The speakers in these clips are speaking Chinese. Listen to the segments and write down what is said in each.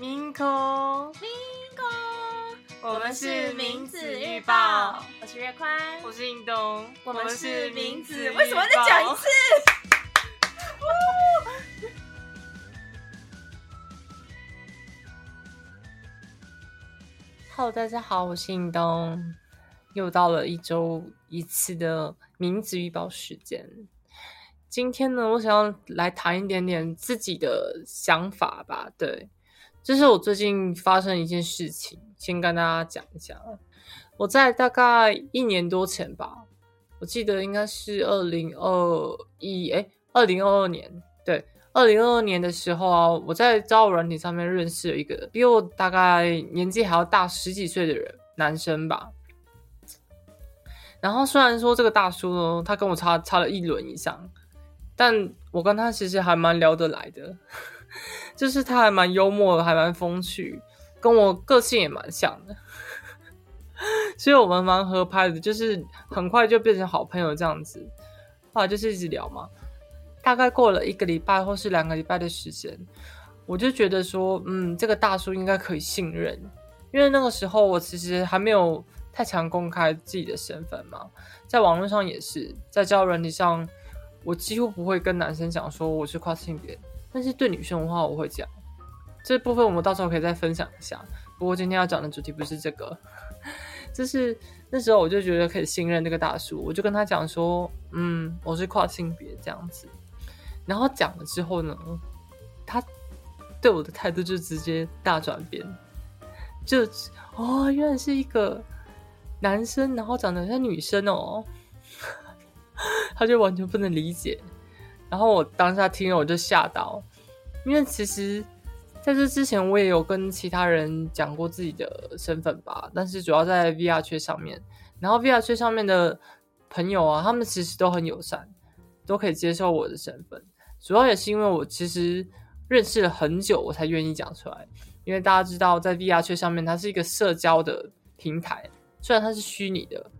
明空，明空，我们是名字预报，我是月宽，我是印东，我们是名字，为什么再讲一次？Hello，大家好，我是印东，又到了一周一次的名字预报时间。今天呢，我想要来谈一点点自己的想法吧。对，这是我最近发生一件事情，先跟大家讲一下。我在大概一年多前吧，我记得应该是二零二一，哎，二零二二年，对，二零二二年的时候啊，我在交友软体上面认识了一个比我大概年纪还要大十几岁的人，男生吧。然后虽然说这个大叔呢，他跟我差差了一轮以上，但我跟他其实还蛮聊得来的，就是他还蛮幽默的，还蛮风趣，跟我个性也蛮像的，所以我们蛮合拍的，就是很快就变成好朋友这样子。后来就是一直聊嘛，大概过了一个礼拜或是两个礼拜的时间，我就觉得说，嗯，这个大叔应该可以信任，因为那个时候我其实还没有太常公开自己的身份嘛，在网络上也是，在交友软体上，我几乎不会跟男生讲说我是跨性别，但是对女生的话我会讲。这部分我们到时候可以再分享一下。不过今天要讲的主题不是这个，就是那时候我就觉得可以信任这个大叔，我就跟他讲说，嗯，我是跨性别这样子。然后讲了之后呢，他对我的态度就直接大转变，就哦，原来是一个男生，然后长得像女生哦，他就完全不能理解。然后我当下听了我就吓到，因为其实在这之前我也有跟其他人讲过自己的身份吧，但是主要在 VR 圈上面，然后 VR 圈上面的朋友啊，他们其实都很友善，都可以接受我的身份。主要也是因为我其实认识了很久，我才愿意讲出来。因为大家知道，在 VR 圈上面，它是一个社交的平台，虽然它是虚拟的，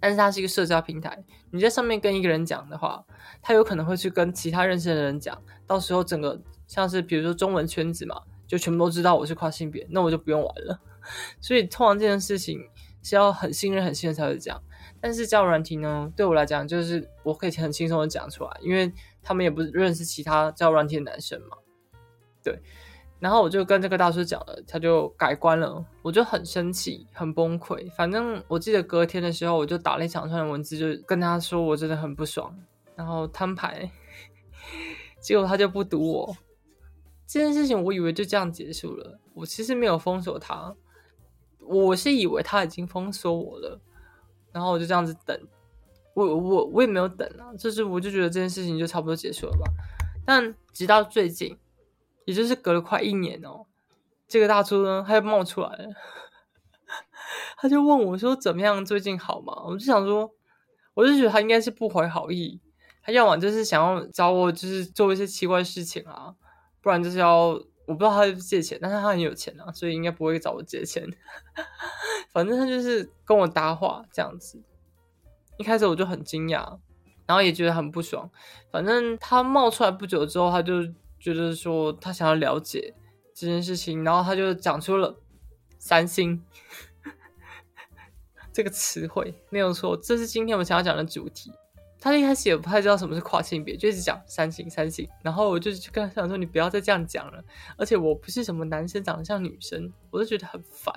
但是它是一个社交平台。你在上面跟一个人讲的话，他有可能会去跟其他认识的人讲，到时候整个像是比如说中文圈子嘛，就全部都知道我是跨性别，那我就不用玩了。所以通常这件事情是要很信任、很信任才会讲。但是交友软体呢，对我来讲，就是我可以很轻松的讲出来，因为他们也不认识其他交友软体的男生嘛。对，然后我就跟这个大叔讲了，他就改观了，我就很生气，很崩溃。反正我记得隔天的时候，我就打了一长串的文字，就跟他说我真的很不爽，然后摊牌。结果他就不读我，这件事情我以为就这样结束了，我其实没有封锁他，我是以为他已经封锁我了。然后我就这样子等，我我我也没有等啊，就是我就觉得这件事情就差不多结束了吧。但直到最近，也就是隔了快一年哦，这个大叔呢，他又冒出来了，他就问我说：“怎么样？最近好吗？”我就想说，我就觉得他应该是不怀好意，他要么就是想要找我，就是做一些奇怪事情啊，不然就是要我不知道他借钱，但是他很有钱啊，所以应该不会找我借钱。反正他就是跟我搭话这样子，一开始我就很惊讶，然后也觉得很不爽。反正他冒出来不久之后，他就觉得说他想要了解这件事情，然后他就讲出了“三星 ”这个词汇，没有错，这是今天我想要讲的主题。他一开始也不太知道什么是跨性别，就一直讲“三星”“三星”，然后我就跟他讲说：“你不要再这样讲了，而且我不是什么男生长得像女生，我就觉得很烦。”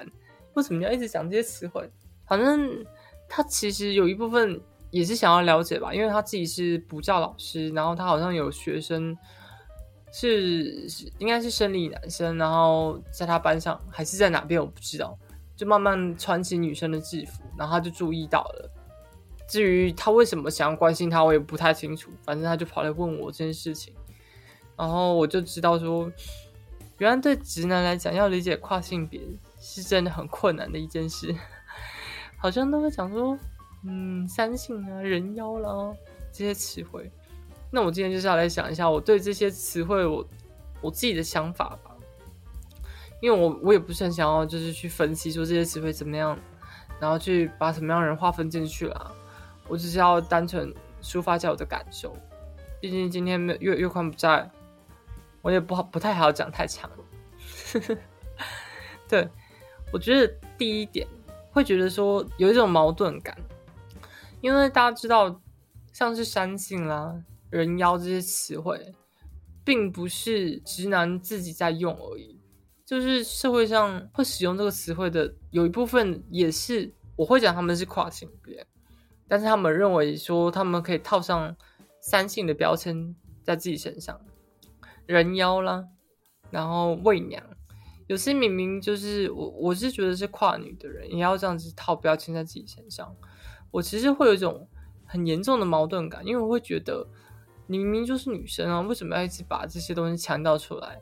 为什么要一直讲这些词汇？反正他其实有一部分也是想要了解吧，因为他自己是补教老师，然后他好像有学生是应该是生理男生，然后在他班上还是在哪边我不知道，就慢慢穿起女生的制服，然后他就注意到了。至于他为什么想要关心他，我也不太清楚。反正他就跑来问我这件事情，然后我就知道说，原来对直男来讲，要理解跨性别。是真的很困难的一件事，好像都会讲说，嗯，三性啊，人妖啦这些词汇。那我今天就是要来想一下，我对这些词汇，我我自己的想法吧。因为我我也不是很想要，就是去分析说这些词汇怎么样，然后去把什么样的人划分进去啦。我只是要单纯抒发一下我的感受。毕竟今天没有月月宽不在，我也不好不太好讲太长。对，我觉得第一点会觉得说有一种矛盾感，因为大家知道，像是山性啦、人妖这些词汇，并不是直男自己在用而已，就是社会上会使用这个词汇的有一部分也是我会讲他们是跨性别，但是他们认为说他们可以套上三性的标签在自己身上，人妖啦，然后媚娘。有些明明就是我，我是觉得是跨女的人，也要这样子套标签在自己身上。我其实会有一种很严重的矛盾感，因为我会觉得你明明就是女生啊，为什么要一直把这些东西强调出来？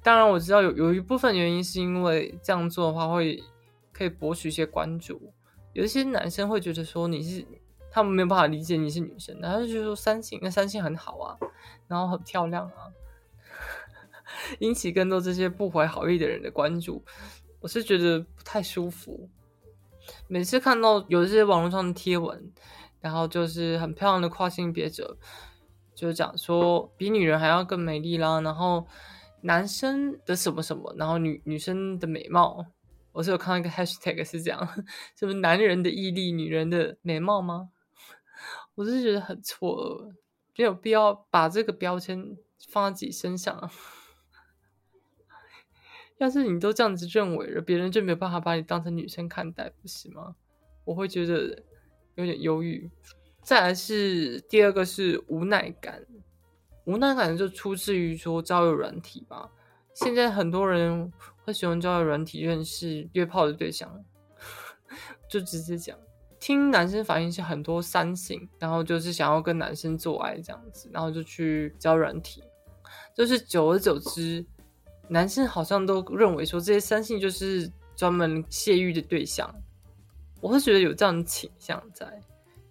当然我知道有有一部分原因是因为这样做的话会可以博取一些关注。有一些男生会觉得说你是他们没有办法理解你是女生，然后就觉得说三性那三性很好啊，然后很漂亮啊。引起更多这些不怀好意的人的关注，我是觉得不太舒服。每次看到有一些网络上的贴文，然后就是很漂亮的跨性别者，就讲说比女人还要更美丽啦，然后男生的什么什么，然后女女生的美貌，我是有看到一个 hashtag 是这样，是不是男人的毅力，女人的美貌吗？我是觉得很错愕，没有必要把这个标签放在自己身上。要是你都这样子认为了，别人就没有办法把你当成女生看待，不是吗？我会觉得有点忧郁。再来是第二个是无奈感，无奈感就出自于说交友软体吧。现在很多人会使用交友软体认识约炮的对象，就直接讲，听男生反映是很多三性，然后就是想要跟男生做爱这样子，然后就去交软体，就是久而久之。男生好像都认为说这些三性就是专门泄欲的对象，我会觉得有这样的倾向在，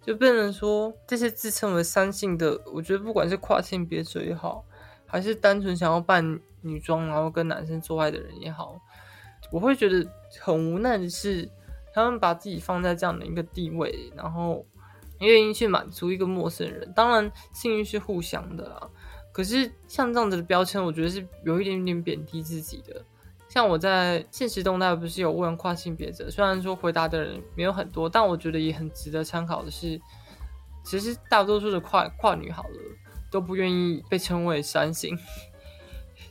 就变成说这些自称为三性的，我觉得不管是跨性别者也好，还是单纯想要扮女装然后跟男生做爱的人也好，我会觉得很无奈的是，他们把自己放在这样的一个地位，然后愿意去满足一个陌生人，当然性欲是互相的啦。可是像这样子的标签，我觉得是有一点点贬低自己的。像我在现实动态不是有问跨性别者，虽然说回答的人没有很多，但我觉得也很值得参考的是，其实大多数的跨跨女好了都不愿意被称为三性，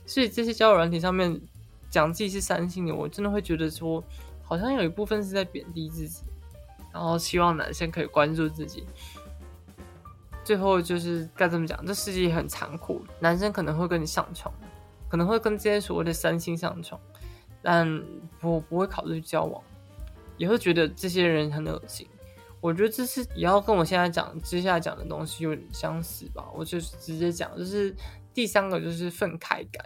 所以这些交友软体上面讲自己是三性的，我真的会觉得说，好像有一部分是在贬低自己，然后希望男生可以关注自己。最后就是该怎么讲？这世界也很残酷，男生可能会跟你上床，可能会跟这些所谓的三星上床，但我不会考虑交往，也会觉得这些人很恶心。我觉得这是也要跟我现在讲接下来讲的东西有点相似吧。我就直接讲，就是第三个就是愤慨感，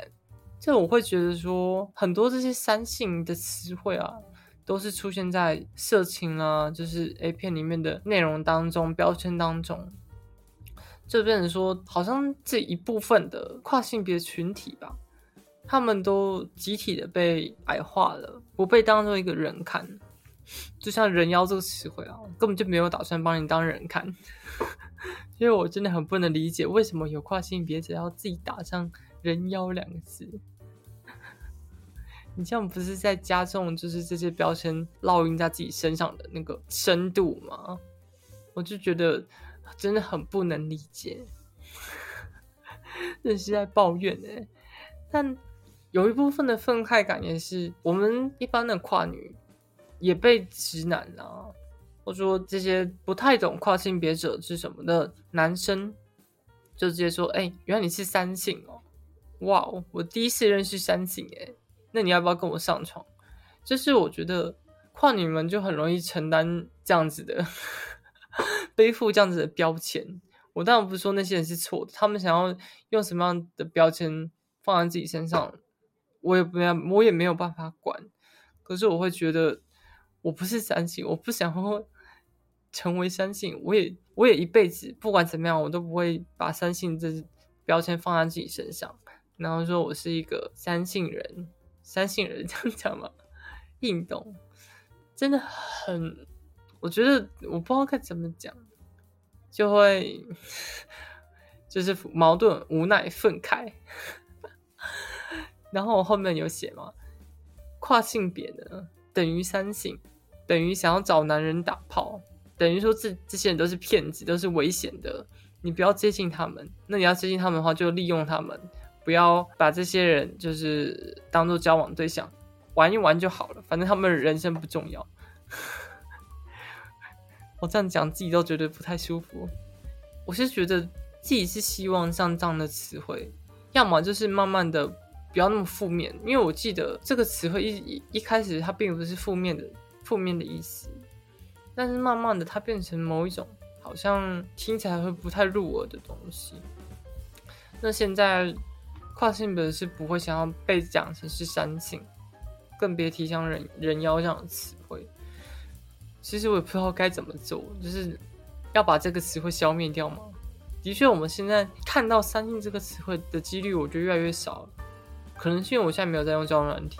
这我会觉得说很多这些三性的词汇啊，都是出现在色情啊，就是 A 片里面的内容当中、标签当中。就变成说，好像这一部分的跨性别群体吧，他们都集体的被矮化了，不被当做一个人看。就像“人妖”这个词汇啊，根本就没有打算帮你当人看。因为我真的很不能理解，为什么有跨性别者要自己打上“人妖”两个字？你这样不是在加重就是这些标签烙印在自己身上的那个深度吗？我就觉得。真的很不能理解，这是在抱怨哎。但有一部分的愤慨感也是，我们一般的跨女也被直男啊，或者说这些不太懂跨性别者是什么的男生，就直接说：“哎，原来你是三性哦，哇哦，我第一次认识三性哎，那你要不要跟我上床？”就是我觉得跨女们就很容易承担这样子的。背负这样子的标签，我当然不是说那些人是错的，他们想要用什么样的标签放在自己身上，我也不要，我也没有办法管。可是我会觉得，我不是三性，我不想 成为三性，我也我也一辈子不管怎么样，我都不会把三性这标签放在自己身上，然后说我是一个三性人，三性人 这样讲吗？运动真的很。我觉得我不知道该怎么讲，就会 就是矛盾、无奈、愤慨，然后我后面有写嘛，跨性别的等于三性，等于想要找男人打炮，等于说这这些人都是骗子，都是危险的，你不要接近他们。那你要接近他们的话，就利用他们，不要把这些人就是当做交往对象，玩一玩就好了，反正他们人生不重要。我这样讲自己都觉得不太舒服。我是觉得自己是希望像这样的词汇，要么就是慢慢的不要那么负面，因为我记得这个词汇一一一开始它并不是负面的负面的意思，但是慢慢的它变成某一种好像听起来会不太入耳的东西。那现在跨性别是不会想要被讲成是三性，更别提像人人妖这样的词汇。其实我也不知道该怎么做，就是要把这个词汇消灭掉吗？的确，我们现在看到“三性”这个词汇的几率，我觉得越来越少了。可能是因为我现在没有在用交友软体，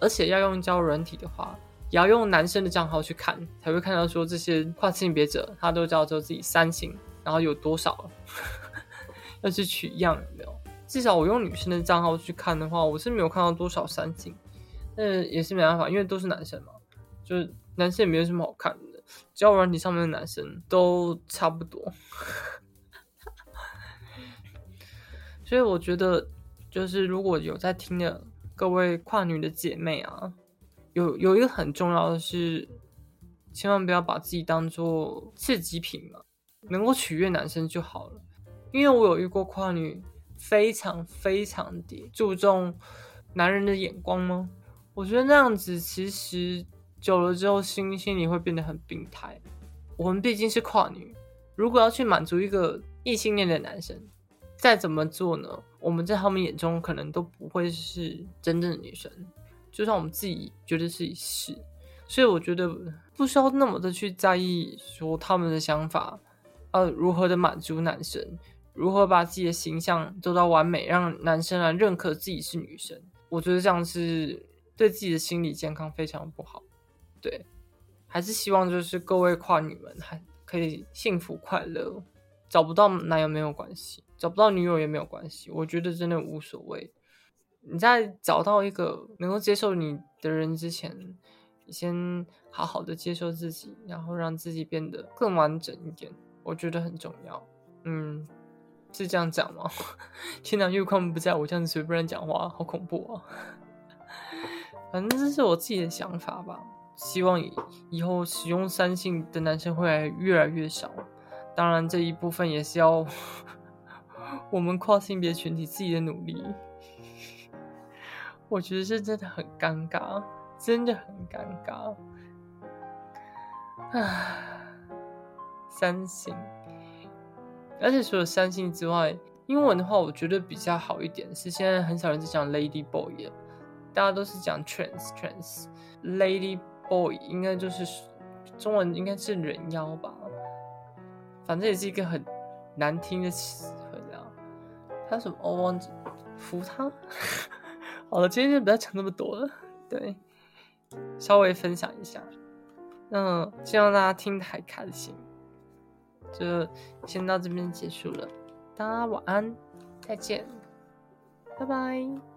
而且要用交友软体的话，也要用男生的账号去看，才会看到说这些跨性别者他都叫做自己三性，然后有多少 要去取样有没有？至少我用女生的账号去看的话，我是没有看到多少三性。那也是没办法，因为都是男生嘛，就是。男生也没有什么好看的，交友软体上面的男生都差不多，所以我觉得，就是如果有在听的各位跨女的姐妹啊，有有一个很重要的是，千万不要把自己当做次级品嘛，能够取悦男生就好了。因为我有遇过跨女，非常非常的注重男人的眼光吗？我觉得那样子其实。久了之后，心心里会变得很病态。我们毕竟是跨女，如果要去满足一个异性恋的男生，再怎么做呢？我们在他们眼中可能都不会是真正的女生，就算我们自己觉得自己是。所以我觉得不需要那么的去在意说他们的想法，呃，如何的满足男生，如何把自己的形象做到完美，让男生来认可自己是女生。我觉得这样是对自己的心理健康非常不好。对，还是希望就是各位跨女们还可以幸福快乐，找不到男友没有关系，找不到女友也没有关系，我觉得真的无所谓。你在找到一个能够接受你的人之前，你先好好的接受自己，然后让自己变得更完整一点，我觉得很重要。嗯，是这样讲吗？天哪，月光不在我这样子随便讲话，好恐怖啊！反正这是我自己的想法吧。希望以后使用三性的男生会越来越少。当然，这一部分也是要我们跨性别群体自己的努力。我觉得这真的很尴尬，真的很尴尬。啊，三星，而且除了三星之外，英文的话，我觉得比较好一点。是现在很少人在讲 lady boy，大家都是讲 trans trans lady。boy 应该就是中文应该是人妖吧，反正也是一个很难听的词还有。什么？我忘记扶他。好了，今天就不要讲那么多了。对，稍微分享一下。那希望大家听的还开心。就先到这边结束了，大家晚安，再见，拜拜。